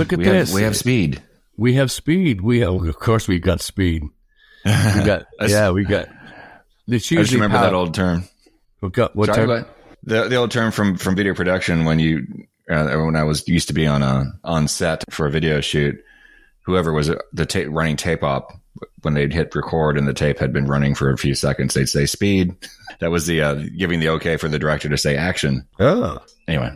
Look at we this. Have, we have speed. We have speed. We have, of course we've got speed. We got yeah, we got. It's I just remember pow- that old term. What, got, what Sorry, term? The the old term from from video production when you uh, when I was used to be on a on set for a video shoot, whoever was uh, the tape running tape op when they'd hit record and the tape had been running for a few seconds, they'd say speed. That was the uh, giving the okay for the director to say action. Oh, Anyway,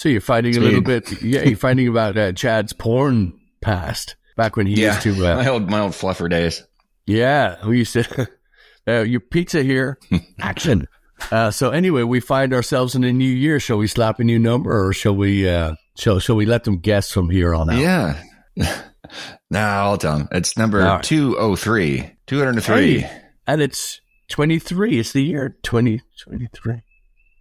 so you're finding a little bit. Yeah, you're finding about uh, Chad's porn past back when he yeah, used to. Uh, my old my old fluffer days. Yeah, we used to. Uh, your pizza here, action. Uh, so anyway, we find ourselves in a new year. Shall we slap a new number, or shall we? Uh, shall Shall we let them guess from here on out? Yeah. nah, I'll tell them. It's number right. 203. 203. Hey, and it's twenty three. It's the year twenty twenty three.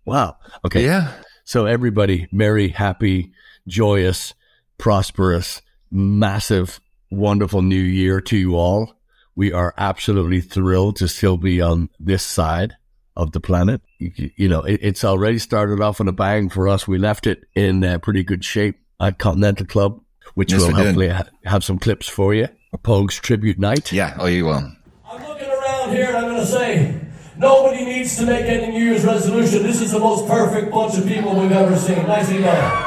Wow. Okay. Yeah. So everybody, merry, happy, joyous, prosperous, massive, wonderful new year to you all. We are absolutely thrilled to still be on this side of the planet. You, you know, it, it's already started off on a bang for us. We left it in uh, pretty good shape at Continental Club, which Yes, will hopefully ha- have some clips for you. A Pogues tribute night. Yeah. Oh, you will. I'm looking around here and I'm going to say, nobody needs to make any New Year's resolution. This is the most perfect bunch of people we've ever seen. Nicely done.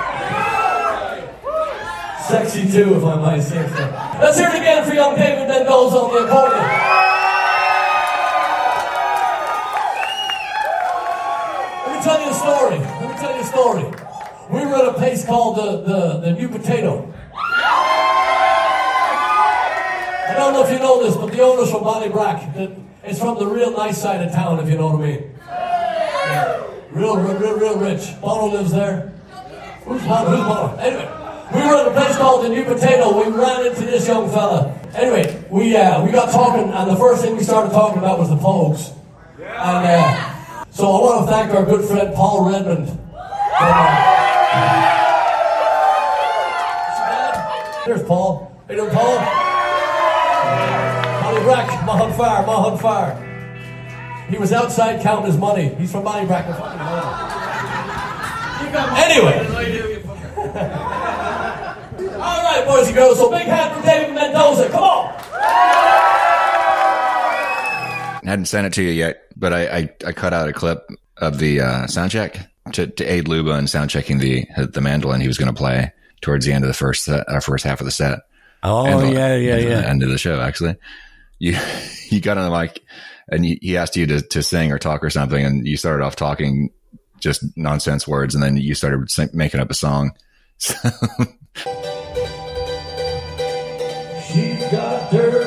Sexy too, if I might say so. Let's hear it again for young David Mendoza on the accordion. Let me tell you a story. Let me tell you a story. We were at a place called the, the, the New Potato. I don't know if you know this, but the owner's from Ballybrack. The- It's from the real nice side of town, if you know what I mean. Yeah. Real, real, real, real rich. Bono lives there. Who's Bono? Who's Bono? Anyway, we were at a place called the New Potato. We ran into this young fella. Anyway, we uh, we got talking, and the first thing we started talking about was the Pogues. And uh, so I want to thank our good friend Paul Redmond. uh, There's Paul. You Paul? Ballybrack, Mahon Fire, Mahon Fire. He was outside counting his money. He's from Ballybrack. we're fucking hell. Anyway. All right, boys and girls. So big hand for David Mendoza. Come on. hadn't sent it to you yet, but I, I, I cut out a clip of the uh, sound check to, to aid Luba in sound checking the the mandolin he was going to play towards the end of the first set, uh, first half of the set. Oh the- yeah, yeah, and the yeah. End of the show, actually. You you got on mic and he, asked you to, to sing or talk or something, and you started off talking just nonsense words, and then you started sing, making up a song. She's got dirty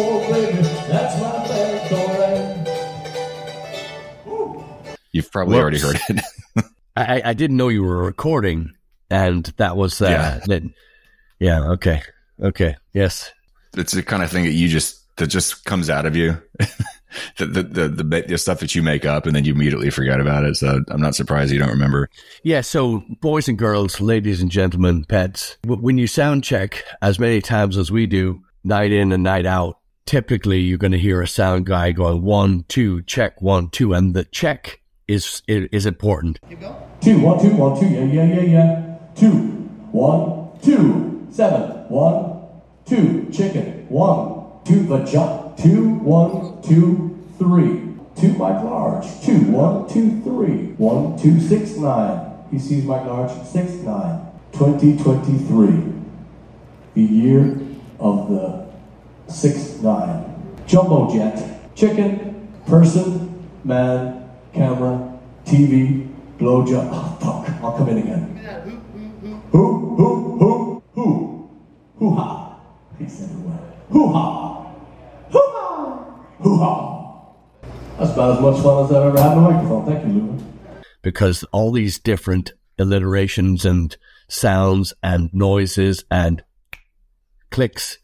slag. Want some more, baby? That's my bad, Coran. You've probably already heard it. I, I didn't know you were recording, and that was uh, Yeah. that. Yeah. Okay. Okay. Yes. it's the kind of thing that you just that just comes out of you. the, the, the the the stuff that you make up and then you immediately forget about it. So I'm not surprised you don't remember. Yeah. So, boys and girls, ladies and gentlemen, pets, when you sound check as many times as we do, night in and night out, typically you're going to hear a sound guy going one, two, check, one, two, and the check is is, important. Two, one, two, one, two, yeah, yeah, yeah, yeah. Two, one, two, seven, one, two, chicken, one, two, vagina, two, one, two, three. Two, Mike Large, two, one, two, three, one, two, six, nine. He sees Mike Large, six, nine. 2023, the year of the six, nine. Jumbo jet, chicken, person, man, camera, TV, blowjob. Oh, fuck, I'll come in again. Who, who, who, who? Hoo ha. He said who? Hoo ha. Hoo ha. Hoo ha. That's about as much fun as I've ever had on a microphone. Thank you, Lou. because all these different alliterations and sounds and noises and clicks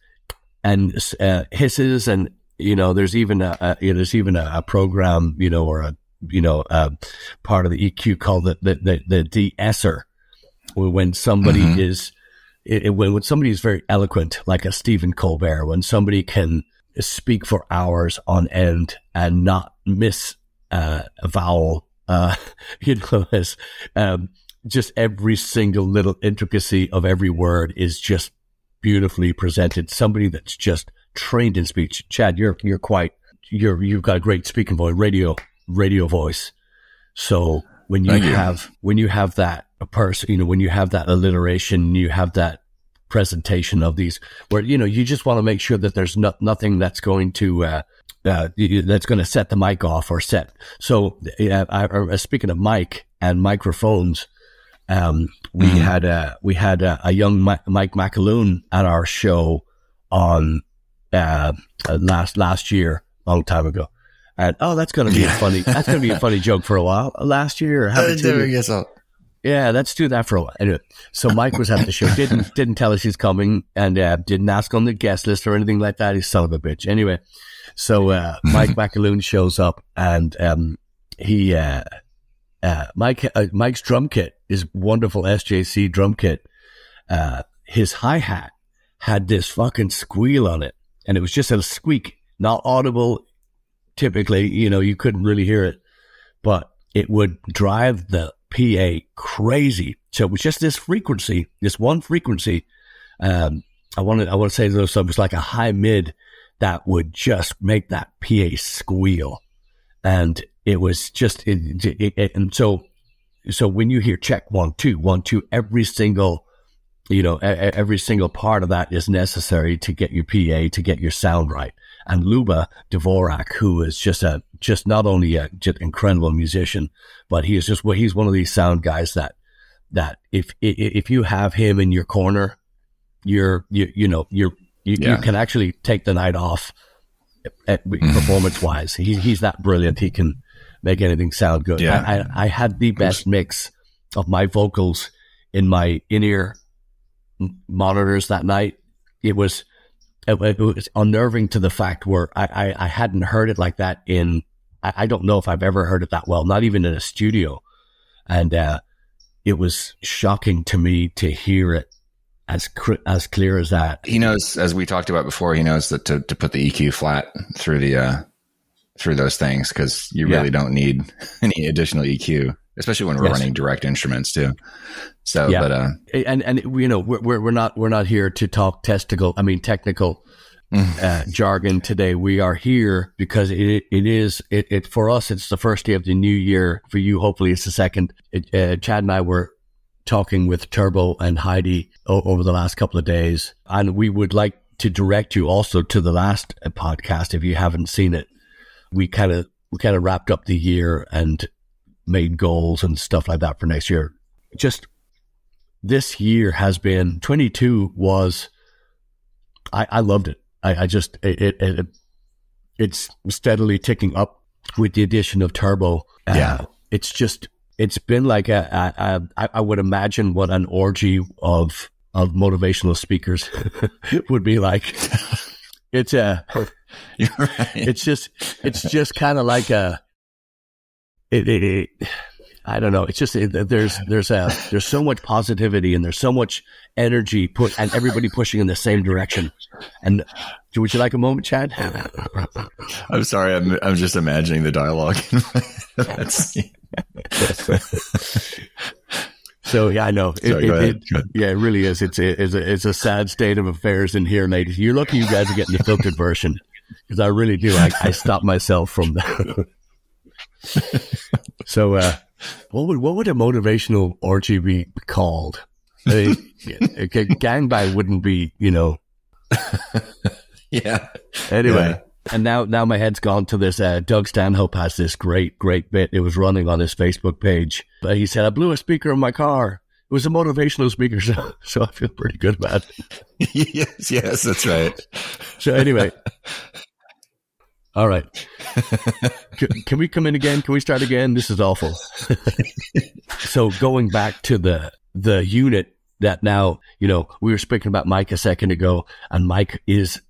and uh, hisses and you know there's even a, a you know, there's even a, a program you know or a you know uh, part of the EQ called the the the, the de-esser. When somebody is it, it, when, when somebody is very eloquent, like a Stephen Colbert, when somebody can speak for hours on end and not miss uh, a vowel, uh, you know, as, um, just every single little intricacy of every word is just beautifully presented. Somebody that's just trained in speech. Chad, you're, you're quite, you're, you've got a great speaking voice, radio, radio voice. So when you, have, when you have that a person, you know, when you have that alliteration, you have that presentation of these where, you know, you just want to make sure that there's no, nothing that's going to, uh, uh, that's going to set the mic off or set. So, uh, I, speaking of mic and microphones, um, we mm-hmm. had a we had a, a young Mike McAloon at our show on uh, last last year, long time ago. And oh, that's going to be a funny. That's going to be a funny joke for a while. Last year, uh, so. Yeah, let's do that for a while. Anyway, so Mike was at the show. Didn't didn't tell us he's coming, and uh, didn't ask on the guest list or anything like that. He's son of a bitch. Anyway, so uh, Mike McAloon shows up, and um, he uh, uh, Mike uh, Mike's drum kit is wonderful SJC drum kit. Uh, his hi hat had this fucking squeal on it, and it was just a squeak, not audible. Typically, you know, you couldn't really hear it, but it would drive the PA crazy. So it was just this frequency, this one frequency. Um, I want to, I want to say so it was like a high mid that would just make that PA squeal. And it was just, it, it, it, and so, so when you hear check one, two, one, two, every single, you know, every single part of that is necessary to get your PA, to get your sound right. And Luba Dvorak, who is just a, just not only a just incredible musician, but he is just, well, he's one of these sound guys that, that if, if you have him in your corner, you're, you, you know, you're, you, yeah. you can actually take the night off mm-hmm. performance wise. He, he's that brilliant. He can, make anything sound good. Yeah. I, I, I had the best mix of my vocals in my in ear monitors that night. It was, it, it, was unnerving to the fact where I, I, I hadn't heard it like that in, I, I, don't know if I've ever heard it that well, not even in a studio. And, uh, it was shocking to me to hear it as as clear as that. He knows, as we talked about before, he knows that to, to put the EQ flat through the uh, through those things because you yeah. really don't need any additional EQ, especially when we're yes. running direct instruments too. So, yeah. but uh, and and you know we're we're not we're not here to talk testicle. I mean technical mm. uh, jargon today. We are here because it it is it, it for us. It's the first day of the new year. For you, hopefully, it's the second. It, uh, Chad and I were talking with Turbo and Heidi o- over the last couple of days, and we would like to direct you also to the last uh, podcast if you haven't seen it we kind of we kind of wrapped up the year and made goals and stuff like that for next year. Just this year has been 22 was I, I loved it. I, I just it, it, it, it's steadily ticking up with the addition of turbo. Uh, yeah, it's just it's been like a, a, a I would imagine what an orgy of of motivational speakers would be like. It's uh, a right. It's just, it's just kind of like a, it, it, it, I don't know. It's just there's there's a there's so much positivity and there's so much energy put and everybody pushing in the same direction. And would you like a moment, Chad? I'm sorry. I'm I'm just imagining the dialogue. so yeah, I know. It, Sorry, it, it, yeah, it really is. It's a, it's a it's a sad state of affairs in here, ladies. You're lucky you guys are getting the filtered version because I really do. I, I stop myself from that. so, uh, what would what would a motivational orgy be called? A, a gangbang wouldn't be, you know. yeah. Anyway. And now now my head's gone to this. Uh, Doug Stanhope has this great great bit. It was running on his Facebook page. But he said, "I blew a speaker in my car." It was a motivational speaker, so, so I feel pretty good about it. yes, yes, that's right. So anyway, all right. can, can, we come in again? Can we start again? This is awful. so going back to the the unit that now, you know, we were speaking about Mike a second ago, and Mike is,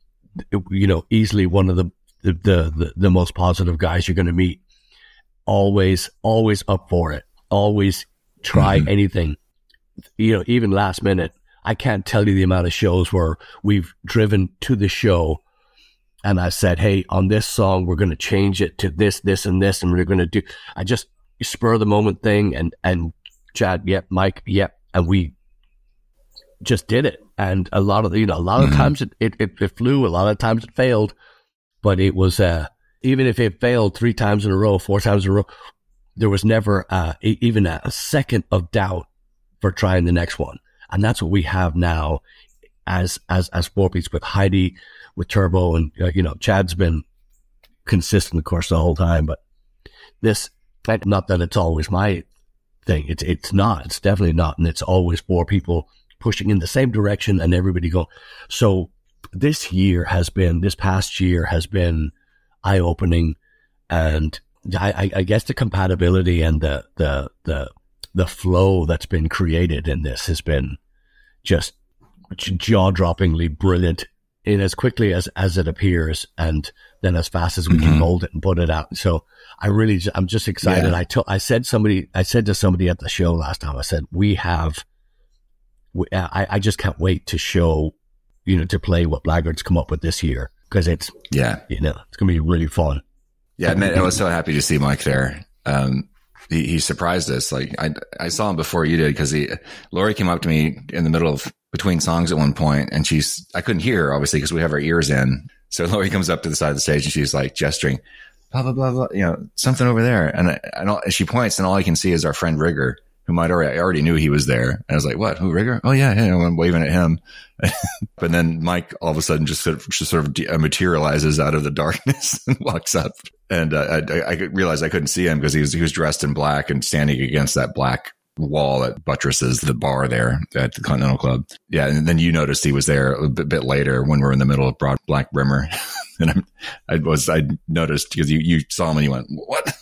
you know, easily one of the the the, the most positive guys you're going to meet. Always, always up for it. Always try mm-hmm. anything. You know, even last minute. I can't tell you the amount of shows where we've driven to the show and I said, Hey, on this song, we're going to change it to this, this, and this. And we're going to do, I just spur the moment thing and, and Chad, yep, Mike, yep. And we just did it. And a lot of, you know, a lot of mm-hmm. times it, it, it, flew, a lot of times it failed, but it was, uh, even if it failed three times in a row, four times in a row, there was never uh, even a, second of doubt for trying the next one. And that's what we have now as, as, as four beats with Heidi, with Turbo and, uh, you know, Chad's been consistent, of course, the whole time, but this, not that it's always my thing. It's, it's not, it's definitely not. And it's always four people pushing in the same direction and everybody go. So this year has been, this past year has been eye opening and I, I, guess the compatibility and the, the, the, the flow that's been created in this has been just jaw droppingly brilliant in as quickly as, as it appears and then as fast as we mm-hmm. can mold it and put it out. So I really, I'm just excited. Yeah. I told, I said somebody, I said to somebody at the show last time, I said, we have, I, I just can't wait to show, you know, to play what Blaggards come up with this year because it's, yeah, you know, it's going to be really fun. Yeah, man, I was so happy to see Mike there. Um, he, he surprised us. Like I, I saw him before you did because he, Lori came up to me in the middle of between songs at one point and she's, I couldn't hear her obviously because we have our ears in. So Lori comes up to the side of the stage and she's like gesturing, blah, blah, blah, blah, you know, something over there. And, I, and, all, and she points and all I can see is our friend Rigger who might already, I already knew he was there. And I was like, what? Who, Rigger? Oh yeah. Yeah. I'm waving at him. but then Mike all of a sudden just sort of, just sort of de- uh, materializes out of the darkness and walks up. And uh, I, I realized I couldn't see him because he was, he was dressed in black and standing against that black wall that buttresses the bar there at the Continental Club. Yeah. And then you noticed he was there a bit, bit later when we're in the middle of Broad Black Brimmer. and I'm, I was, I noticed because you, you saw him and you went, what?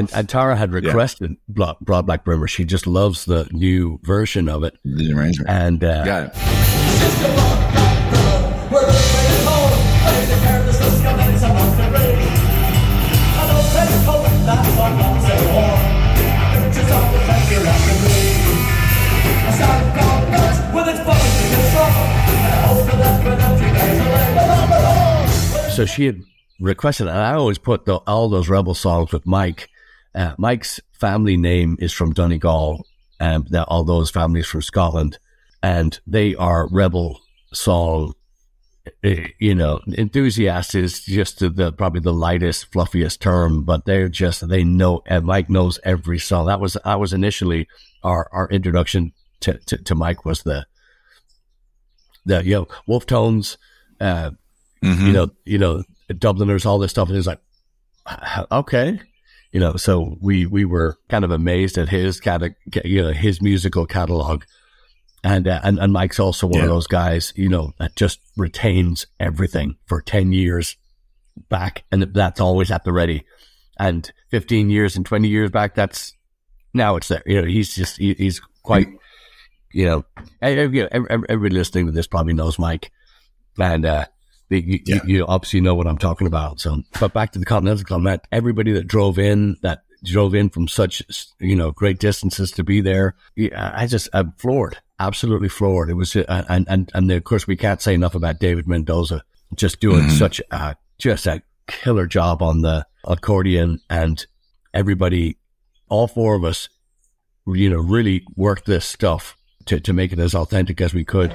And, and Tara had requested yeah. Broad Black Brimmer. She just loves the new version of it. The arrangement. And uh, got it. So she had requested, and I always put the, all those rebel songs with Mike. Uh, Mike's family name is from Donegal, and um, all those families from Scotland, and they are rebel song. Eh, you know, enthusiast is just the, the, probably the lightest, fluffiest term, but they're just they know. And Mike knows every song. That was I was initially our our introduction to, to, to Mike was the the you know Wolfe Tones, uh, mm-hmm. you know you know Dubliners, all this stuff. And he's like, okay. You know, so we, we were kind of amazed at his kind of, you know, his musical catalog. And, uh, and, and Mike's also one yeah. of those guys, you know, that just retains everything for 10 years back. And that's always at the ready. And 15 years and 20 years back, that's now it's there. You know, he's just, he, he's quite, you know, every, everybody listening to this probably knows Mike. And, uh, you, yeah. you, you, obviously know what I'm talking about. So, but back to the Continental Club, that everybody that drove in, that drove in from such, you know, great distances to be there. I just, I'm floored, absolutely floored. It was, uh, and, and, and of course we can't say enough about David Mendoza just doing mm-hmm. such a, just a killer job on the accordion and everybody, all four of us, you know, really worked this stuff to, to make it as authentic as we could.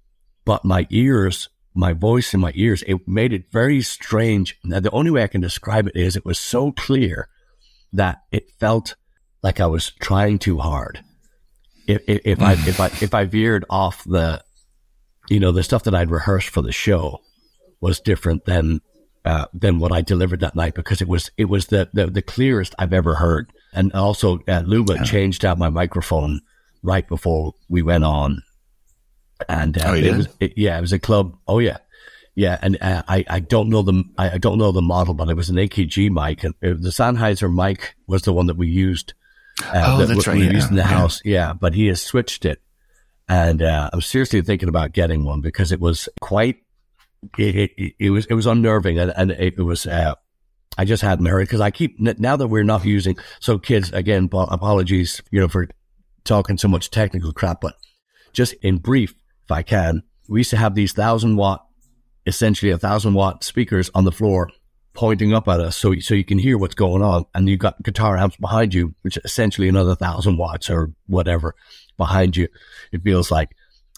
but my ears, my voice in my ears, it made it very strange. Now, the only way I can describe it is it was so clear that it felt like I was trying too hard. If, if, if I if I if I veered off the, you know, the stuff that I'd rehearsed for the show was different than uh, than what I delivered that night because it was it was the the, the clearest I've ever heard. And also, uh, Luba yeah. changed out my microphone right before we went on, and uh, oh, it was it, yeah, it was a club. Oh yeah, yeah, and uh, I I don't know the I, don't know the model, but it was an AKG mic, and the Sennheiser mic was the one that we used. Uh, oh, that that's we, right. We yeah. used in the house, yeah. But he has switched it, and uh, I'm seriously thinking about getting one because it was quite. It, it, it was it was unnerving, and, and it, was. Uh, I just hadn't heard because I keep now that we're not using. So, kids, again, apologies, you know, for talking so much technical crap, but just in brief, if I can, we used to have these thousand watt essentially a thousand watt speakers on the floor pointing up at us so so you can hear what's going on. And you've got guitar amps behind you which is essentially another thousand watts or whatever behind you it feels like.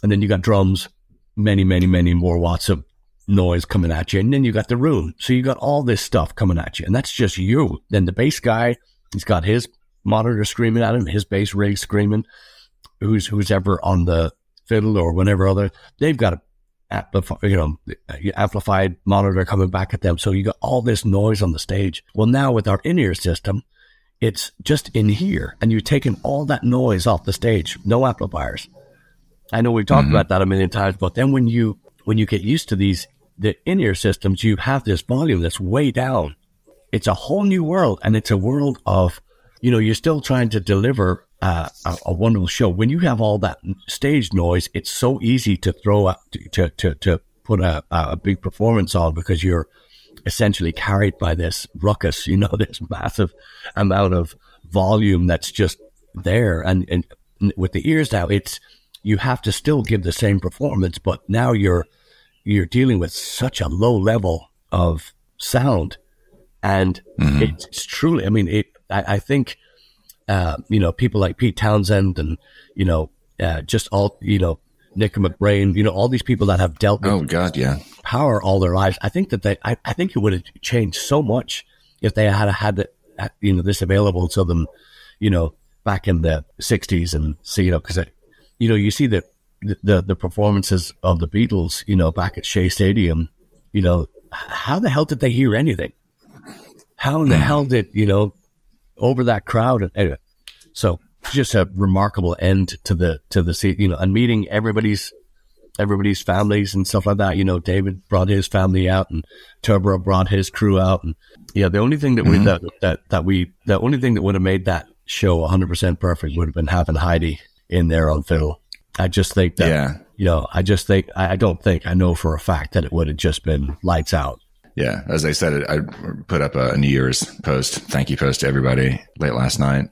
And then you got drums many many many more watts of noise coming at you. And then you got the room. So you got all this stuff coming at you. And that's just you. Then the bass guy he's got his monitor screaming at him his bass rig screaming. Who's who's ever on the fiddle or whatever other they've got a you know, amplified monitor coming back at them. So you got all this noise on the stage. Well, now with our in-ear system, it's just in here and you're taking all that noise off the stage. No amplifiers. I know we've talked mm-hmm. about that a million times, but then when you, when you get used to these, the in-ear systems, you have this volume that's way down. It's a whole new world and it's a world of, you know, you're still trying to deliver uh, a, a, wonderful show. When you have all that stage noise, it's so easy to throw up to to to put a, a big performance on because you're essentially carried by this ruckus. You know, this massive amount of volume that's just there, and and with the ears now, it's you have to still give the same performance, but now you're you're dealing with such a low level of sound, and mm-hmm. it's, it's, truly. I mean, it. I, I think uh, you know, people like Pete Townshend and, you know, uh, just all, you know, Nick McBrain, you know, all these people that have dealt with oh god, yeah, power all their lives. I think that they, I, I think it would have changed so much if they had had, you know, this available to them, you know, back in the '60s and see, you know, because you know, you see the, the the performances of the Beatles, you know, back at Shea Stadium, you know, how the hell did they hear anything? How in the hmm. hell did you know over that crowd. Anyway, so just a remarkable end to the to the you know, and meeting everybody's everybody's families and stuff like that. You know, David brought his family out, and Turbo brought his crew out, and yeah, the only thing that we mm-hmm. that, that that we the only thing that would have made that show 100 percent perfect would have been having Heidi in there on fiddle. I just think that, yeah. you know, I just think I don't think I know for a fact that it would have just been lights out. Yeah, as I said, I put up a New Year's post, thank you post to everybody late last night,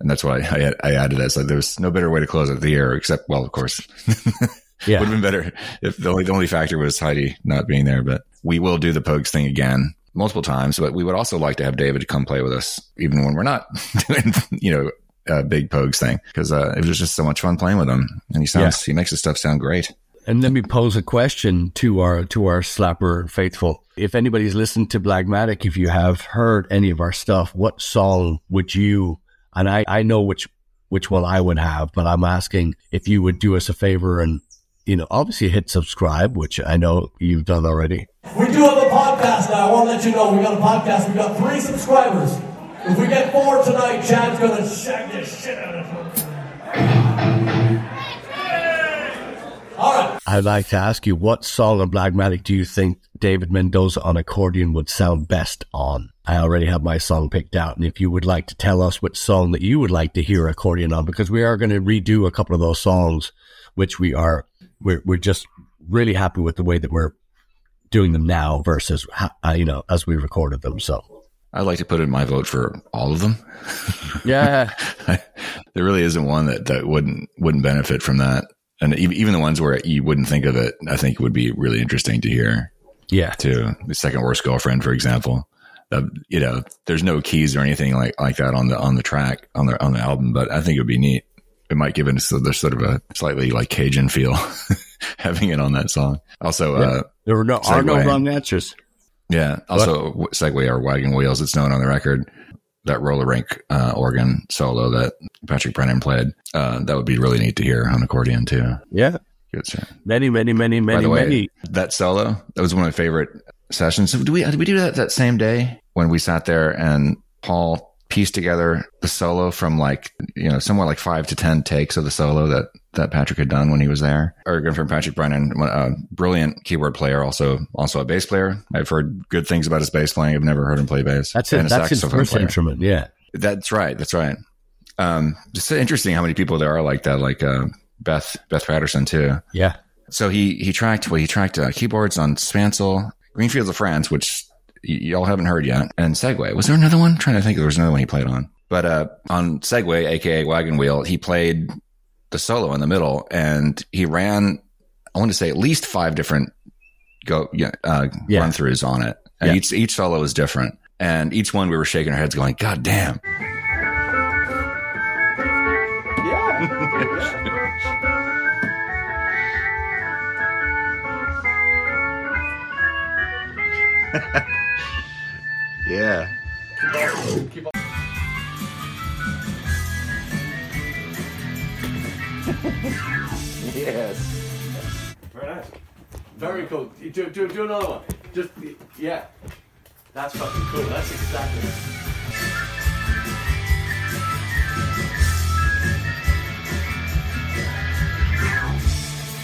and that's why I, I added that. So there was no better way to close out the year, except, well, of course, yeah, would have been better if the only the only factor was Heidi not being there. But we will do the Pogues thing again multiple times. But we would also like to have David come play with us, even when we're not doing, you know, a big Pogues thing, because uh, it was just so much fun playing with him, and he sounds yeah. he makes his stuff sound great. And let me pose a question to our to our slapper faithful. If anybody's listened to Blagmatic, if you have heard any of our stuff, what song would you and I, I know which which one I would have, but I'm asking if you would do us a favor and you know, obviously hit subscribe, which I know you've done already. We do have a podcast now. I want to let you know we got a podcast. We got three subscribers. If we get four tonight, Chad's gonna shag this shit out of right. I'd like to ask you, what song on Blagmatic do you think David Mendoza on accordion would sound best on? I already have my song picked out. And if you would like to tell us what song that you would like to hear accordion on, because we are going to redo a couple of those songs, which we are, we're, we're just really happy with the way that we're doing them now versus, uh, you know, as we recorded them. So. I'd like to put in my vote for all of them. Yeah. there really isn't one that, that wouldn't, wouldn't benefit from that and even the ones where you wouldn't think of it, I think would be really interesting to hear. Yeah. Too. The second worst girlfriend, for example. Uh, you know, there's no keys or anything like, like that on the, on the track, on the, on the album, but I think it would be neat. It might give it a, sort of a slightly like Cajun feel having it on that song. Also, yeah. uh, there were no, are no wrong answers. Yeah. Also, what? Segway or Wagon Wheels, it's known on the record. That roller rink uh, organ solo that Patrick Brennan played. Uh, that would be really neat to hear on accordion too. Yeah. Good sir. Many, many, many, many, way, many. that solo that was one of my favorite sessions. So do we did we do that that same day when we sat there and Paul pieced together the solo from like you know somewhere like five to ten takes of the solo that that Patrick had done when he was there. Or from Patrick Brennan, a brilliant keyboard player, also also a bass player. I've heard good things about his bass playing. I've never heard him play bass. That's it. A That's his saxophone first player. instrument. Yeah. That's right. That's right. Um, just interesting how many people there are like that. Like uh, Beth Beth Patterson too. Yeah. So he he tracked well he tracked uh, keyboards on Spancel, Greenfields of France, which y- y'all haven't heard yet, and Segway. Was there another one? I'm trying to think. There was another one he played on, but uh, on Segway, aka Wagon Wheel, he played the solo in the middle, and he ran. I want to say at least five different go yeah, uh, Yeah. run throughs on it, and Yeah. each each solo was different, and each one we were shaking our heads, going, "God damn." Yeah. yes. Very nice. Very cool. Do, do, do another one. Just, yeah. That's fucking cool. That's exactly.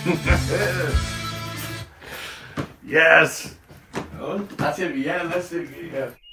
yes. It. Yeah, that's it. Yeah.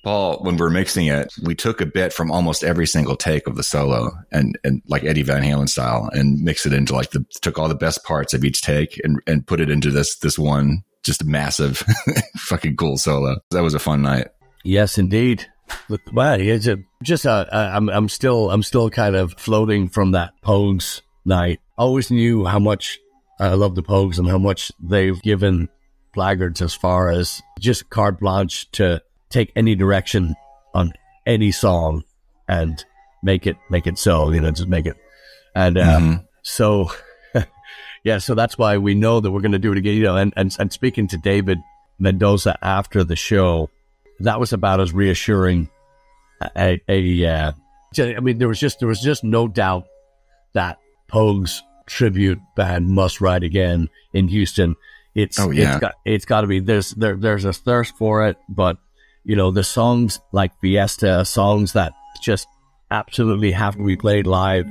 Paul, when we're mixing it, we took a bit from almost every single take of the solo and, and like Eddie Van Halen style and mixed it into like the, took all the best parts of each take and, and put it into this, this one just massive fucking cool solo. That was a fun night. Yes, indeed. Look, wow, it's a, just uh, uh, I'm I'm still I'm still kind of floating from that Pogues night. Always knew how much I love the Pogues and how much they've given Blaggards as far as just carte blanche to take any direction on any song and make it make it so you know just make it and uh, Mhm. so yeah so that's why we know that we're going to do it again you know and, and and speaking to david mendoza after the show that was about as reassuring a, a uh, i mean there was just there was just no doubt that pogues tribute band must ride again in houston it's Oh, yeah. it's got it's got to be there's there there's a thirst for it but you know the songs like fiesta songs that just absolutely have to be played live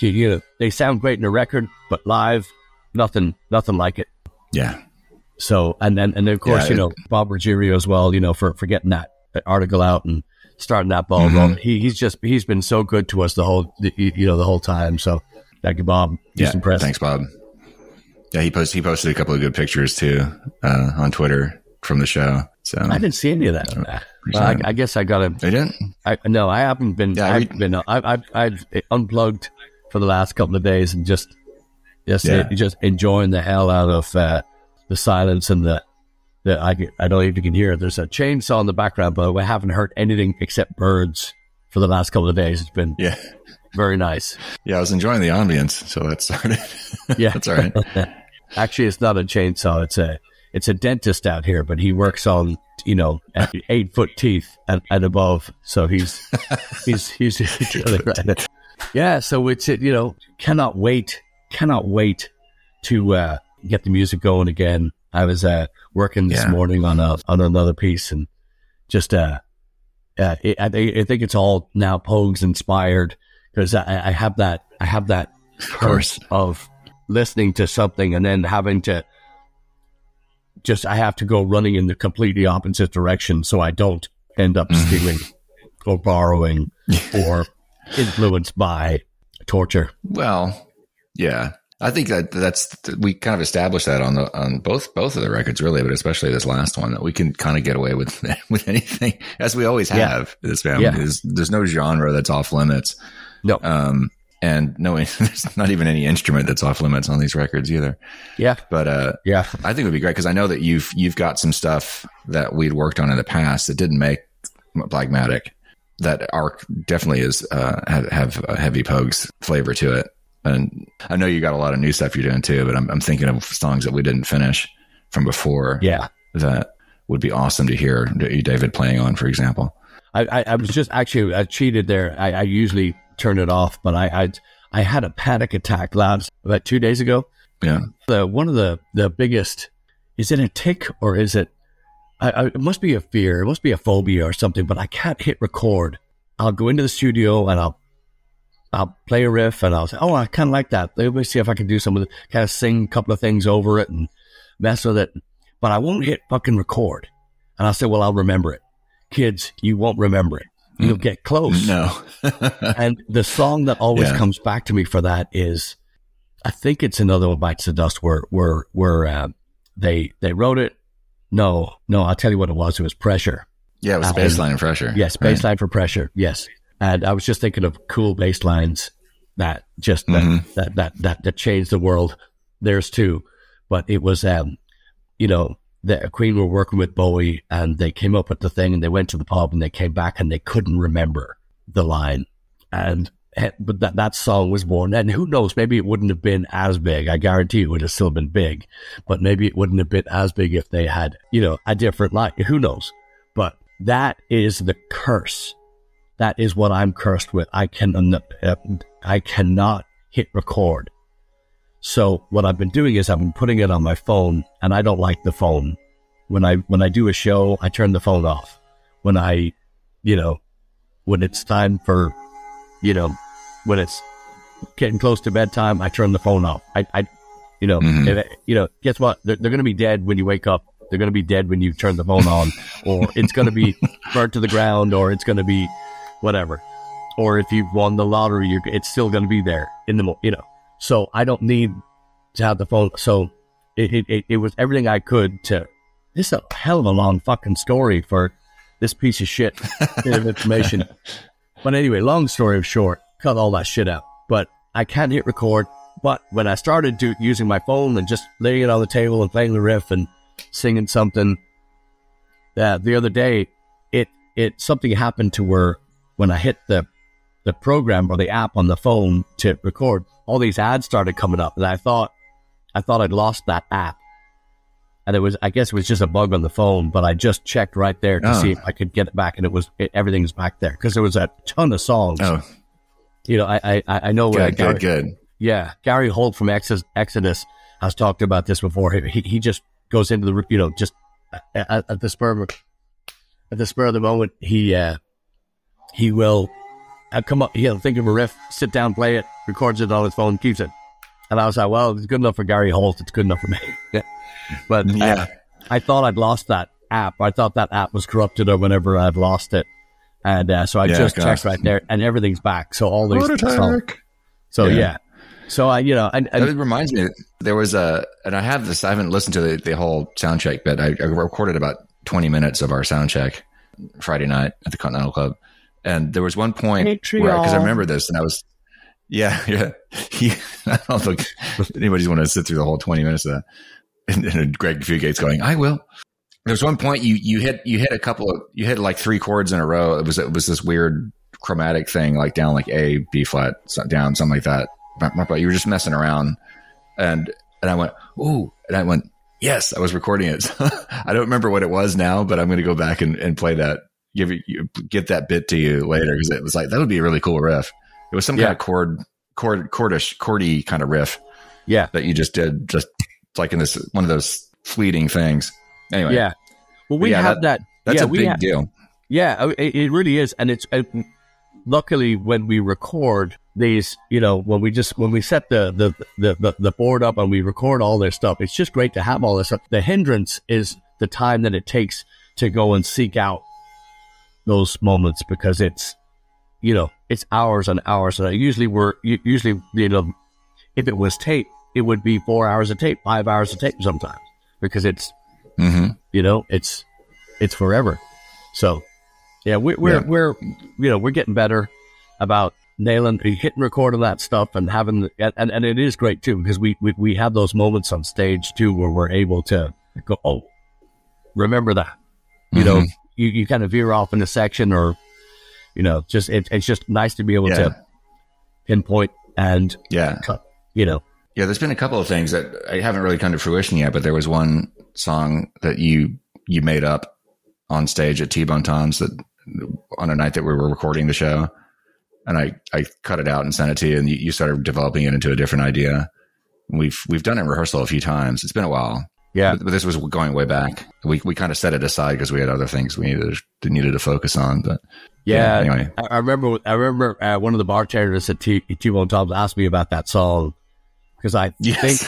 you, you know they sound great in a record but live nothing nothing like it Yeah. so and then and, and of course Yeah, you it- know Bob Ruggiero as well you know for for getting that article out and starting that ball Mhm. rolling he he's just he's been so good to us the whole the, you know the whole time so thank you Bob Yeah. just impressed Thanks, Bob. Yeah. He posted, he posted a couple of good pictures too, uh, on Twitter from the show. So I didn't see any of that well, I, I guess I gotta they didn't. I no I haven't been Yeah, I I've been I've, I've I've unplugged for the last couple of days and just just Yeah. just enjoying the hell out of uh, the silence and the the I I don't know if you can hear it. There's a chainsaw in the background, but I haven't heard anything except birds for the last couple of days. It's been Yeah. very nice. Yeah. I was enjoying the ambience. So that started. Yeah, That's all right. Actually, it's not a chainsaw. It's a it's a dentist out here, but he works on you know eight foot teeth and, and above. So he's he's he's, really right. Yeah. So it's it. You know, cannot wait, cannot wait to uh, get the music going again. I was uh, working this Yeah. morning on a on another piece and just uh, uh it, I, think- I think it's all now Pogues inspired because I, I have that I have that curse of listening to something and then having to just I have to go running in the completely opposite direction so I don't end up Mm-hmm. stealing or borrowing or influenced by torture. Well, yeah, I think that that's we kind of established that on the on both both of the records really, but especially this last one that we can kind of get away with with anything as we always Yeah. have. This family Yeah. there's, there's no genre that's off limits, No. um, and no, there's not even any instrument that's off limits on these records either. Yeah. But uh, Yeah. I think it would be great because I know that you've you've got some stuff that we'd worked on in the past that didn't make Blagmatic that are definitely is uh, have, have a heavy Pogues flavor to it. And I know you got a lot of new stuff you're doing too, but I'm, I'm thinking of songs that we didn't finish from before Yeah. that would be awesome to hear David playing on, for example. I, I, I was just actually I cheated there. I, I usually turn it off, but I, I I had a panic attack last about two days ago. Yeah. The one of the the biggest is it a tick or is it? I, I, it must be a fear. It must be a phobia or something. But I can't hit record. I'll go into the studio and I'll I'll play a riff and I'll say, "Oh, I kind of like that." Let me see if I can do some of the kind of sing a couple of things over it and mess with it. But I won't hit fucking record. And I'll say, "Well, I'll remember it." Kids, you won't remember it. You'll get close. No. and the song that always Yeah. comes back to me for that is, I think it's another one bites the dust where where where uh, they they wrote it. No, no, I'll tell you what it was. It was pressure. yeah, it was Um, baseline and pressure. Yes, Right. baseline for pressure. Yes, and I was just thinking of cool baselines that just that, Mhm. that that that that changed the world. There's two, but it was um, you know, the Queen were working with Bowie and they came up with the thing and they went to the pub and they came back and they couldn't remember the line. And eh, but that that song was born and who knows maybe it wouldn't have been as big. I guarantee it would have still been big but maybe it wouldn't have been as big if they had you know a different line. Who knows? But that is the curse. That is what I'm cursed with. I can I cannot hit record so what I've been doing is I've been putting it on my phone, and I don't like the phone. When I when I do a show, I turn the phone off. When I, you know, when it's time for, you know, when it's getting close to bedtime, I turn the phone off. I, I you know, Mhm. if- you know, guess what? They're, they're going to be dead when you wake up. They're going to be dead when you turn the phone on, or it's going to be burnt to the ground, or it's going to be whatever. Or if you've won the lottery, you're, it's still going to be there in the, you know. So I don't need to have the phone. So it, it, it, was everything I could to. This is a hell of a long fucking story for this piece of shit bit of information. But anyway, long story of short, cut all that shit out. But I can't hit record. But when I started do, using my phone and just laying it on the table and playing the riff and singing something, uh, the other day, it it something happened to where when I hit the the program or the app on the phone to record, all these ads started coming up, and I thought I thought I'd lost that app. And it was, I guess it was just a bug on the phone, but I just checked right there to Oh. see if I could get it back, and it was it, everything's back there because there was a ton of songs. Oh, You know, I I, I know uh, good, Gary, good, good. yeah, Gary Holt from Exodus, Exodus has talked about this before. He, he just goes into the you know just at, at- at the spur of at the spur of the moment he uh, he will uh, come up he'll think of a riff, sit down, play it, records it on his phone, keeps it. And I was like, well, it's good enough for Gary Holt. It's good enough for me. but uh, Yeah. I thought I'd lost that app. I thought that app was corrupted or whenever I've lost it. And uh, so I Yeah, just gosh. checked right there, and everything's back. So all these Heart songs. attack. So Yeah. yeah. So I, you know, and, and That reminds me, there was a, and I have this, I haven't listened to the, the whole sound check, but I, I recorded about 20 minutes of our sound check Friday night at the Continental Club. And there was one point where, because I remember this and I was, yeah, yeah. He, I don't think anybody's want to sit through the whole 20 minutes of that. And, and Greg Fugate's going, I will. There was one point you, you hit, you hit a couple of, you hit like three chords in a row. It was, it was this weird chromatic thing, like down like A, B flat, down, something like that. But you were just messing around and and I went, ooh, and I went, yes, I was recording it. I don't remember what it was now, but I'm going to go back and, and play that, give it, you, get that bit to you later because it was like that would be a really cool riff. It was some Yeah. kind of chord, chord, chordish, chordy kind of riff yeah, that you just did, just like in this one of those fleeting things. Anyway, yeah. Well, we Yeah, have that. that's yeah, a big ha- deal. Yeah, it, it really is, and it's uh, luckily when we record these, you know, when we just when we set the the, the the the board up and we record all this stuff, it's just great to have all this stuff. The hindrance is the time that it takes to go and seek out those moments because it's you know it's hours and hours and usually we're usually you know if it was tape it would be four hours of tape five hours of tape sometimes because it's hmm you know it's it's forever so yeah we're we're, Yeah. we're you know we're getting better about nailing hitting record on that stuff and having the, and, and, it is great too because we, we we have those moments on stage too where we're able to go oh remember that you know Mhm. You, you kind of veer off in a section or you know just it, it's just nice to be able Yeah. to pinpoint and Yeah. cut you know Yeah, there's been a couple of things that I haven't really come to fruition yet, but there was one song that you you made up on stage at T Bone Tom's that on a night that we were recording the show, and I I cut it out and sent it to you, and you, you started developing it into a different idea. We've we've done it in rehearsal a few times. It's been a while. Yeah. But, this was going way back. We we kind of set it aside because we had other things we needed to, needed to focus on. But Yeah, Yeah, anyway. I, I remember. I remember uh, one of the bartenders at T Bone Tom's asked me about that song because I think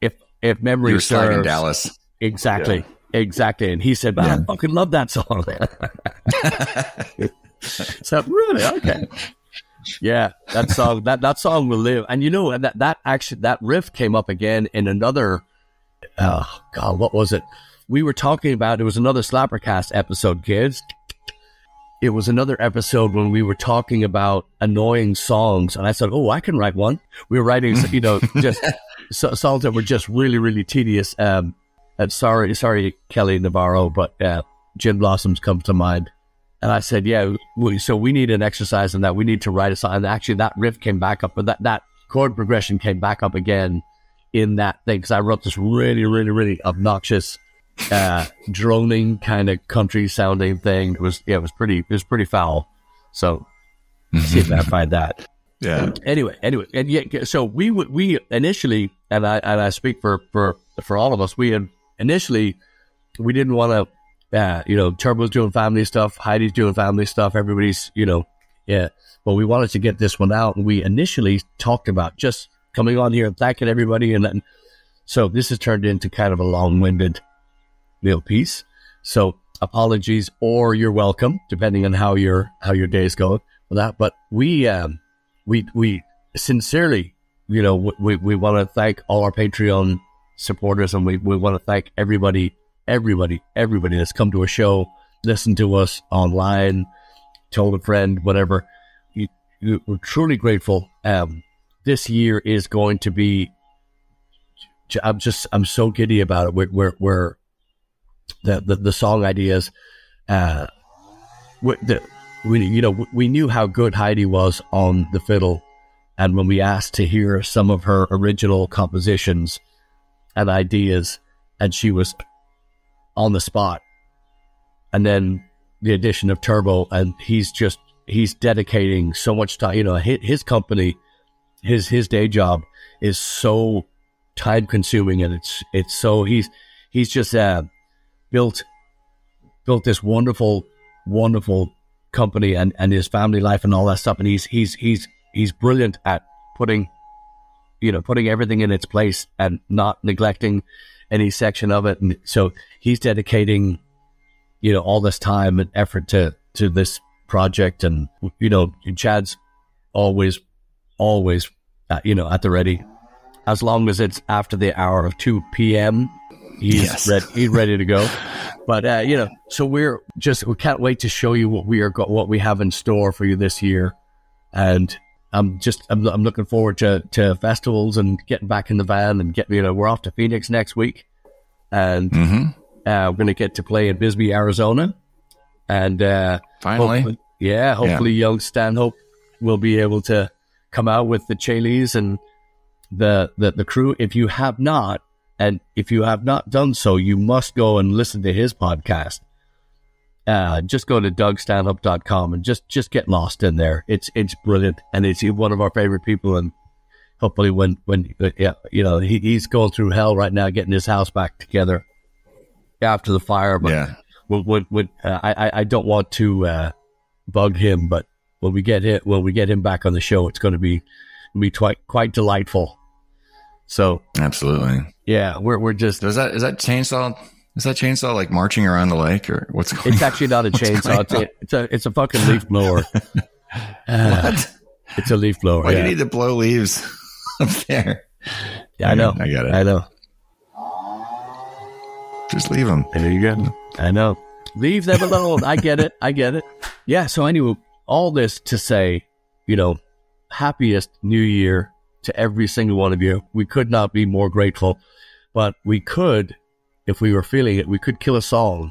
if if memory you were serves, Dallas. exactly, exactly, and he said, "Man, I fucking love that song." so really, okay, yeah, that song that that song will live, and you know, that that actually that riff came up again in another. Oh God, what was it? We were talking about. It was another Slappercast episode, kids it was another episode when we were talking about annoying songs, and I said, "Oh, I can write one." We were writing, you know, just so, songs that were just really, really tedious. Um, and sorry, sorry, Kelly Navarro, but uh, Gin Blossoms comes to mind. And I said, "Yeah, we, so we need an exercise in that. We need to write a song." And actually, that riff came back up, but that that chord progression came back up again in that thing because I wrote this really, really, really obnoxious uh, droning kind of country sounding thing. It was yeah, it was pretty it was pretty foul. So see if I find that. Yeah. Anyway, anyway, and yeah, so we would we initially, and I and I speak for for for all of us, we had initially we didn't want to, uh, you know, Turbo's doing family stuff, Heidi's doing family stuff, everybody's you know, yeah, but we wanted to get this one out, and we initially talked about just coming on here and thanking everybody, and then so this has turned into kind of a long winded meal piece. So apologies or you're welcome, depending on how your how your day's going with that. But we um we we sincerely, you know, we we want to thank all our Patreon supporters, and we we want to thank everybody, everybody, everybody that's come to a show, listened to us online, told a friend, whatever. We're truly grateful. Um, this year is going to be. I'm just I'm so giddy about it. We're we're, we're the, the the song ideas. Uh, we, the, we you know we knew how good Heidi was on the fiddle, and when we asked to hear some of her original compositions and ideas, and she was on the spot, and then the addition of Turbo, and he's just he's dedicating so much time. You know, his, his company, his his day job is so time consuming, and it's it's so he's he's just uh, built built this wonderful wonderful company and, and his family life and all that stuff. And he's he's he's he's brilliant at putting you know putting everything in its place and not neglecting any section of it. And so he's dedicating you know all this time and effort to to this project. And you know Chad's always always uh, you know at the ready. As long as it's after the hour of 2 p.m he's Yes. ready he's ready to go. But uh, you know so we're just we can't wait to show you what we are what we have in store for you this year. And I'm just I'm, I'm looking forward to to festivals and getting back in the van and get you know we're off to Phoenix next week. And hmm uh, we're going to get to play in Bisbee, Arizona, and uh, Finally. hopefully- yeah, hopefully young Stanhope will be able to come out with the Chalies and the, the the crew. If you have not, and if you have not done so, you must go and listen to his podcast. Uh, just go to dougstanhope.com and just just get lost in there. It's it's brilliant, and it's one of our favorite people. And hopefully, when when uh, yeah, you know he, he's going through hell right now, getting his house back together after the fire. But Yeah. would would, would uh, I I- I don't want to uh, bug him, but when we get it when we get him back on the show, it's going to be be quite quite delightful. So Absolutely. yeah, we're we're just is that is that chainsaw? Is that chainsaw like marching around the lake or what's going? it's actually not a chainsaw. It's a, it's a it's a fucking leaf blower. Uh, what? It's a leaf blower. Why do you need to blow leaves up there? yeah, I know. I get it. I know. Just leave them. There you go. I know. Leave them alone. I get it. I get it. Yeah. So anyway, all this to say, you know, happiest New Year to every single one of you. We could not be more grateful, but we could, if we were feeling it, we could kill a song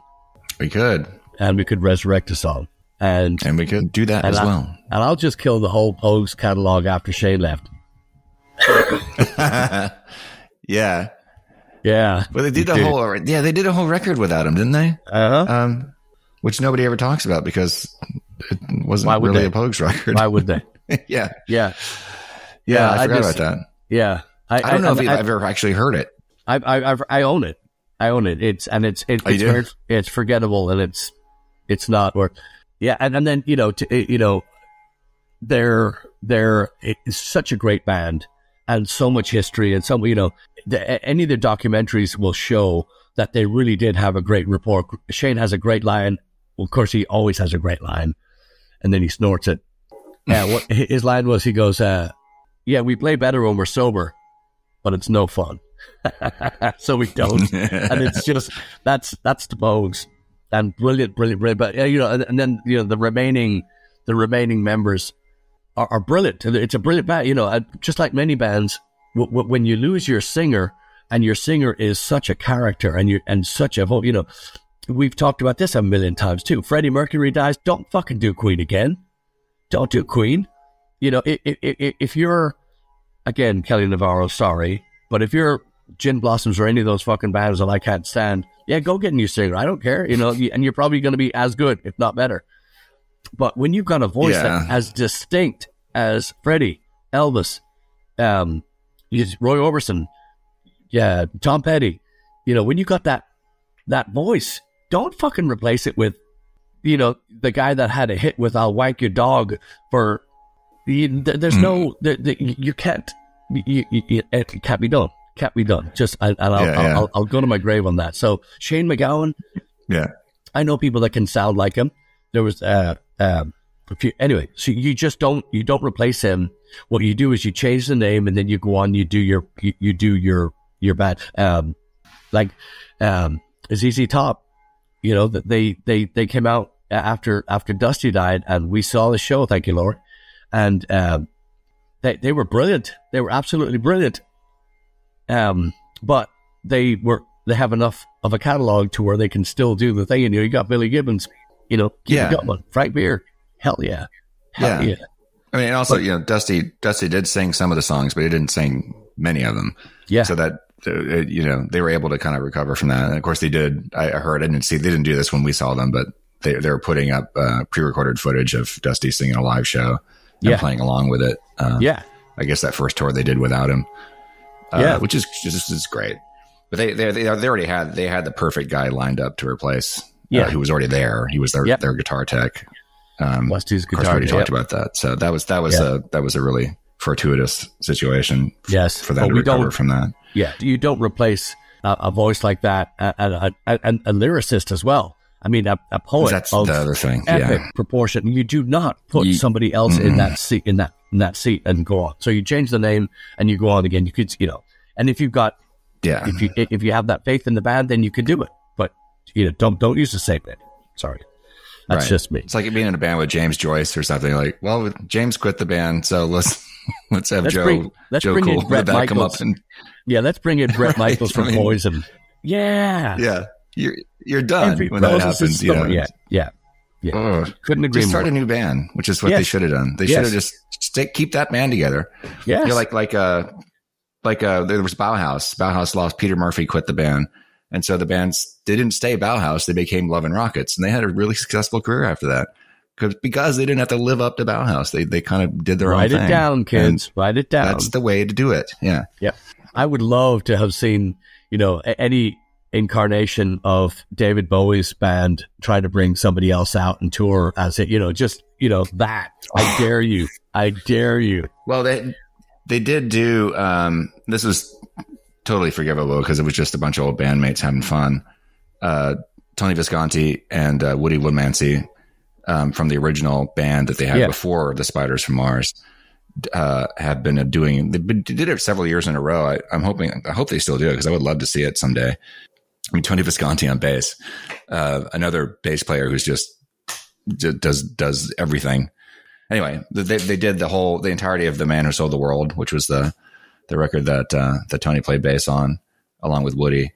We could, and we could resurrect a song. And and we could do that as I, well. and I'll just kill the whole Pogues catalog after Shay left. yeah, Yeah. but they did a whole yeah they did a whole record without him, didn't they? Uh huh. Um, which nobody ever talks about because it wasn't really they? a Pogues record. Why would they? yeah, Yeah, yeah, I I forgot just- about that. yeah. I don't know if I, I've ever actually heard it. I, I, I, I own it. I own it. It's and it's it, Oh, it's very, it's forgettable and it's it's not or yeah and, and then you know to, eh, you know they're they're it's such a great band and so much history and some you know the, any of the documentaries will show that they really did have a great rapport. Shane has a great line. Well, of course, he always has a great line, and then he snorts it. Yeah, what his line was, he goes, uh, "Yeah, we play better when we're sober, but it's no fun." so we don't, and it's just that's that's the Pogues, and brilliant, brilliant, brilliant. But yeah, you know, and, and then you know the remaining the remaining members are, are brilliant. It's a brilliant band. You know, uh, just like many bands, w- w- when you lose your singer and your singer is such a character and you and such a vo- you know, we've talked about this a million times too. Freddie Mercury dies. Don't fucking do Queen again. Don't do Queen. You know, i- i- i- if you're again Kelly Navarro, sorry, but if you're Gin Blossoms or any of those fucking bands that I can't stand, yeah, go get a new singer. I don't care. You know, and you're probably going to be as good, if not better. But when you've got a voice Yeah. that as distinct as Freddie, Elvis, um, Roy Orbison, yeah, Tom Petty, you know, when you got that that voice, don't fucking replace it with, you know, the guy that had a hit with "I'll Wank Your Dog" for. You, th- there's no, Hmm. th- th- you can't, you, you, it can't be done. Can't be done. Just, I, and I'll, Yeah, I'll. I'll, I'll go to my grave on that. So Shane MacGowan, Yeah, I know people that can sound like him. There was uh um a few anyway, so you just don't you don't replace him. What you do is you change the name and then you go on, you do your you, you do your your bad um like um ZZ Top, you know, that they they they came out after after Dusty died and we saw the show, thank you, Lord. And um they they were brilliant. They were absolutely brilliant. Um but they were they have enough of a catalog to where they can still do the thing. And you know, you got Billy Gibbons, you know, Yeah. Frank Beard, hell yeah, hell Yeah. yeah, I mean, also, you know, Dusty Dusty did sing some of the songs, but he didn't sing many of them. yeah, So that you know they were able to kind of recover from that. And of course, they did. I heard. I didn't see. They didn't do this when we saw them, but they they were putting up uh, pre-recorded footage of Dusty singing a live show and Yeah. playing along with it. Uh, yeah, I guess that first tour they did without him. Uh, Yeah. which is just is great. But they, they they already had they had the perfect guy lined up to replace. Yeah. uh, who was already there. He was their Yep. their guitar tech. Um, Westy's of course, we already yeah. talked about that. So that was that was Yeah. a that was a really fortuitous situation Yes, for them but to we recover from that. Yeah, you don't replace a, a voice like that and a, a, a, a lyricist as well. I mean, a, a poet That's of the other thing. epic Yeah. proportion. You do not put Ye- somebody else in Mm-mm. that seat in that in that seat and go on. So you change the name and you go on again. You could, you know, and if you've got Yeah. if you if you have that faith in the band, then you can do it. But you know, don't don't use the same name. Sorry, that's Right. just me. It's like being in a band with James Joyce or something. Like, well, James quit the band, so let's let's have Let's Joe bring- let's Joe bring in Cool with Bret that come Michaels. up and Yeah, let's bring in Bret Right, Michaels from I mean- Poison. Yeah, yeah, you're you're done Every when that happens. You know, summer. yeah, yeah. Ugh. Couldn't agree just more. start a new band, which is what they should have done. They Yes. should have just stay, keep that band together. Yeah, you're like like uh like uh there was Bauhaus. Bauhaus lost Peter Murphy, quit the band, and so the bands they didn't stay Bauhaus. They became Love and Rockets, and they had a really successful career after that. Because because they didn't have to live up to Bauhaus, they they kind of did their own. Write it thing. down, kids. Write it down. That's the way to do it. Yeah. Yeah. I would love to have seen, you know, any incarnation of David Bowie's band try to bring somebody else out and tour as it, you know, just, you know, that. I dare you. I dare you. Well, they they did do. Um, this was totally forgivable because it was just a bunch of old bandmates having fun. Uh, Tony Visconti and uh, Woody Woodmansey um, from the original band that they had Yeah. before the Spiders from Mars uh, have been doing. They did it several years in a row. I, I'm hoping. I hope they still do it because I would love to see it someday. I mean, Tony Visconti on bass, uh, another bass player who's just j- does does everything anyway, they they did the whole the entirety of the Man Who Sold the World, which was the the record that uh, that Tony played bass on, along with Woody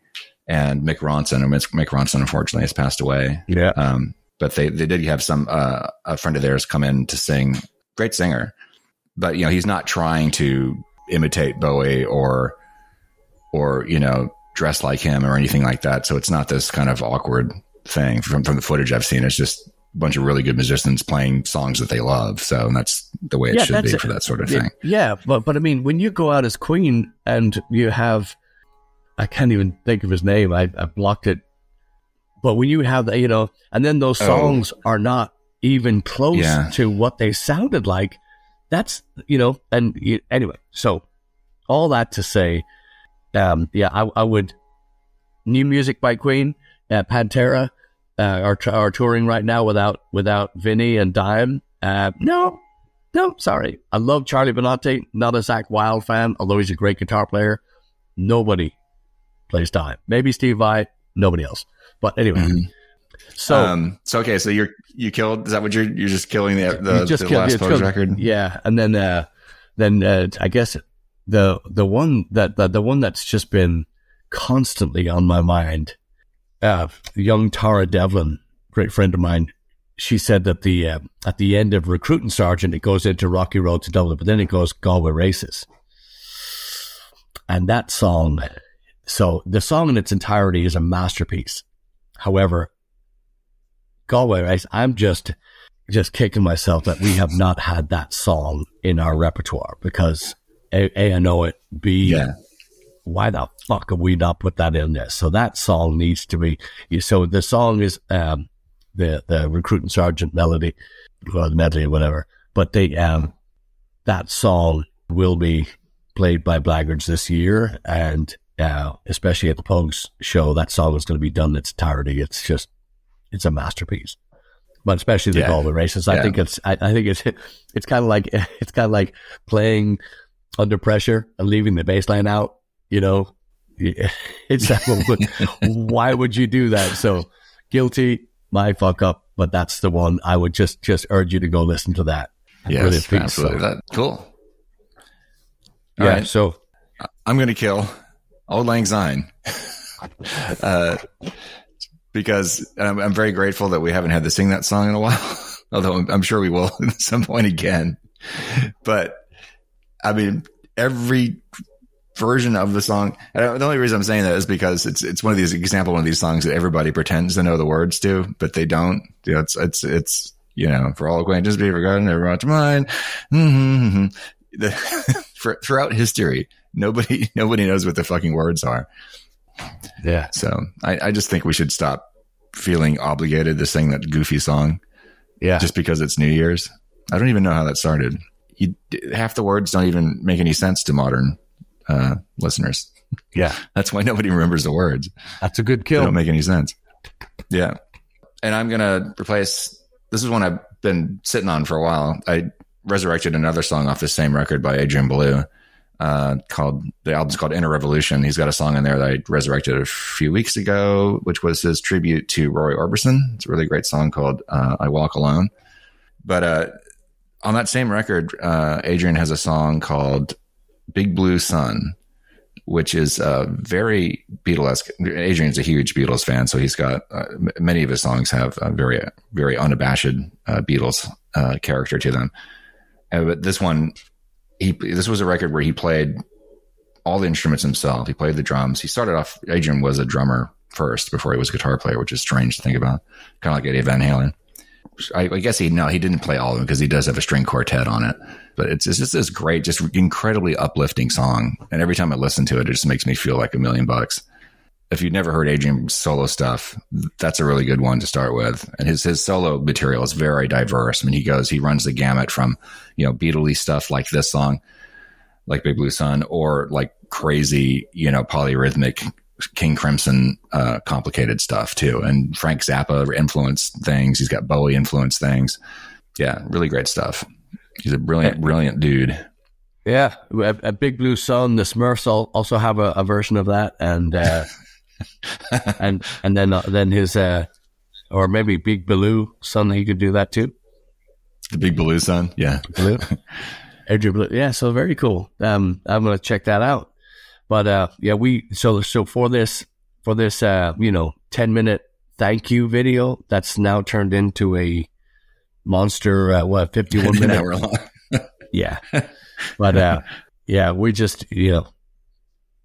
and Mick Ronson. And Mick Mick Ronson unfortunately has passed away. Yeah. Um, but they they did have some uh, a friend of theirs come in to sing. Great singer, but you know he's not trying to imitate Bowie or or you know dress like him or anything like that. So it's not this kind of awkward thing from from the footage I've seen. It's just a bunch of really good musicians playing songs that they love. So that's the way it Yeah, should be for that sort of thing. Yeah, but but I mean, when you go out as Queen and you have, I can't even think of his name. I, I blocked it. But when you have that, you know, and then those Oh. songs are not even close Yeah. to what they sounded like. That's you know, and you, anyway. So all that to say, um, yeah, I, I would new music by Queen, uh, Pantera, uh, are are touring right now without without Vinny and Dime. Uh, no, no, sorry. I love Charlie Benante, not a Zakk Wylde fan, although he's a great guitar player. Nobody plays Dime. Maybe Steve Vai, nobody else. But anyway, Mhm. so um, so okay, so you're you killed. Is that what you're you're just killing the the, just the killed- last killed- record? Yeah, and then uh, then uh, I guess the the one that the, the one that's just been constantly on my mind. Uh, young Tara Devlin, great friend of mine, she said that the uh, at the end of Recruiting Sergeant, it goes into Rocky Road to Dublin, but then it goes Galway Races, and that song. So the song in its entirety is a masterpiece. However, Galway Race, I'm just just kicking myself that we have not had that song in our repertoire because a, a I know it. B Yeah. why the fuck have we not put that in there? So that song needs to be. So the song is um, the the recruiting sergeant melody, or the medley, or whatever. But they um, that song will be played by Blaggards this year, and uh, especially at the Pogues show, that song is going to be done in its entirety. It's just it's a masterpiece. But especially the Yeah. Galway races, I Yeah. think it's I, I think it's it's kind of like it's kind of like playing under pressure and leaving the bassline out. You know, it's that. why would you do that? So guilty, my fuck up. But that's the one I would just just urge you to go listen to that. Yes, absolutely. so. That, cool. All yeah. right. So I'm going to kill Auld Lang Syne. uh, because I'm, I'm very grateful that we haven't had to sing that song in a while, although I'm, I'm sure we will at some point again. But I mean, every version of the song, and the only reason I'm saying that is because it's, it's one of these example, one of these songs that everybody pretends to know the words to, but they don't. You know, it's, it's, it's, you know, for all acquaintances be forgotten, never brought to mind. Mm-hmm. The, for, throughout history, nobody, nobody knows what the fucking words are. yeah, So I, I just think we should stop feeling obligated to sing that goofy song yeah, just because it's New Year's. I don't even know how that started. You, half the words don't even make any sense to modern uh, listeners. yeah. That's why nobody remembers the words. That's a good They kill. don't make any sense. Yeah. And I'm going to replace this is one I've been sitting on for a while. I resurrected another song off the same record by Adrian Belew. Uh, called the album's called Inner Revolution. He's got a song in there that I resurrected a few weeks ago, which was his tribute to Roy Orbison. It's a really great song called uh, "I Walk Alone." But uh, on that same record, uh, Adrian has a song called "Big Blue Sun," which is very Beatles. Adrian's a huge Beatles fan, so he's got uh, many of his songs have a very, very unabashed uh, Beatles character to them. But this one, he this was a record where he played all the instruments himself. He played the drums. He started off. Adrian was a drummer first before he was a guitar player, which is strange to think about. Kind of like Eddie Van Halen. I, I guess he no, he didn't play all of them because he does have a string quartet on it. But it's, it's just this great, just incredibly uplifting song. And every time I listen to it, it just makes me feel like a million bucks. If you've never heard Adrian's solo stuff, that's a really good one to start with. And his his solo material is very diverse. I mean, he goes, he runs the gamut from you know Beatley stuff like this song, like Big Blue Sun, or like crazy, you know, polyrhythmic King Crimson, uh, complicated stuff too. And Frank Zappa influenced things. He's got Bowie influenced things. Yeah, really great stuff. He's a brilliant, brilliant dude. Yeah, a, a Big Blue Sun. The Smurfs al- also have a, a version of that, and uh, and and then uh, then his uh, or maybe Big Blue Sun. He could do that too. The Big Blue son, Yeah. Blue, Adrian Blue. Yeah, so very cool. Um, I'm gonna check that out. But uh, yeah, we so so for this for this uh, you know, ten minute thank you video that's now turned into a monster uh, what fifty one minute hour long. yeah. But uh yeah, we just you know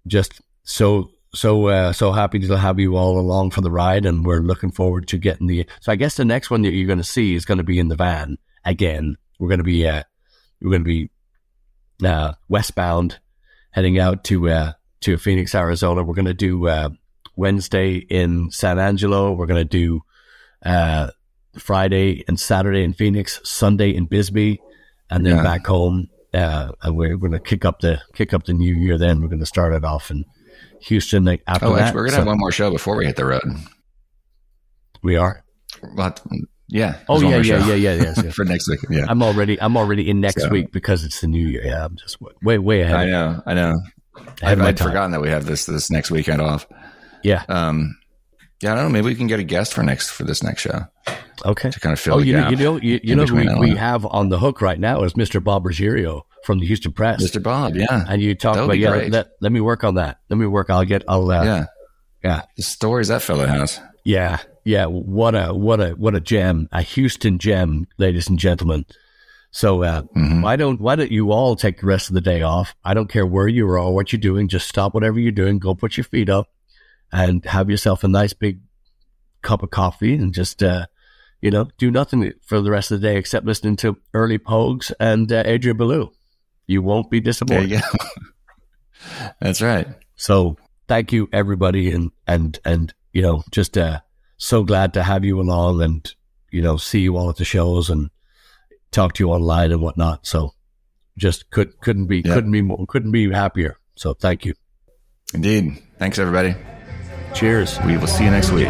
just so so uh, so happy to have you all along for the ride, and we're looking forward to getting the. So I guess the next one that you're going to see is going to be in the van again. We're going to be uh, we're going to be uh, westbound, heading out to uh, to Phoenix, Arizona. We're going to do uh, Wednesday in San Angelo. We're going to do uh, Friday and Saturday in Phoenix, Sunday in Bisbee, and then Yeah. back home. Uh, and we're going to kick up the kick up the new year. Then we're going to start it off in Houston like, after Oh, that. we're gonna So have one more show before we hit the road. we are. We'll to- yeah. Oh yeah, yeah, yeah, yeah, yeah, yes. for next week. Yeah, I'm already I'm already in next So- week because it's the new year. Yeah, I'm just way way ahead. I know, I know. I'd forgotten that we have this this next weekend off. Yeah. Um, yeah, I don't know. Maybe we can get a guest for next for this next show Okay. to kind of fill Oh, you know, you know, you, you know, we, we have on the hook right now is Mr. Bob Ruggiero from the Houston Press, Mr. Bob. Yeah, and you talk That would about yeah. Let, let me work on that. Let me work. I'll get. I'll. Uh, yeah. yeah. The stories that fellow has. Yeah, yeah. What a what a what a gem, a Houston gem, ladies and gentlemen. So uh, Mhm. why don't why don't you all take the rest of the day off? I don't care where you are or what you're doing. Just stop whatever you're doing. Go put your feet up and have yourself a nice big cup of coffee and just uh, you know do nothing for the rest of the day except listening to early Pogues and uh, Adrian Belew. You won't be There disappointed. you go. That's right. So thank you everybody and and and you know just uh so glad to have you along and you know see you all at the shows and talk to you online and whatnot. So just could couldn't be Yeah. couldn't be more, couldn't be happier. So thank you. Indeed. Thanks, everybody. Cheers. We will see you next week.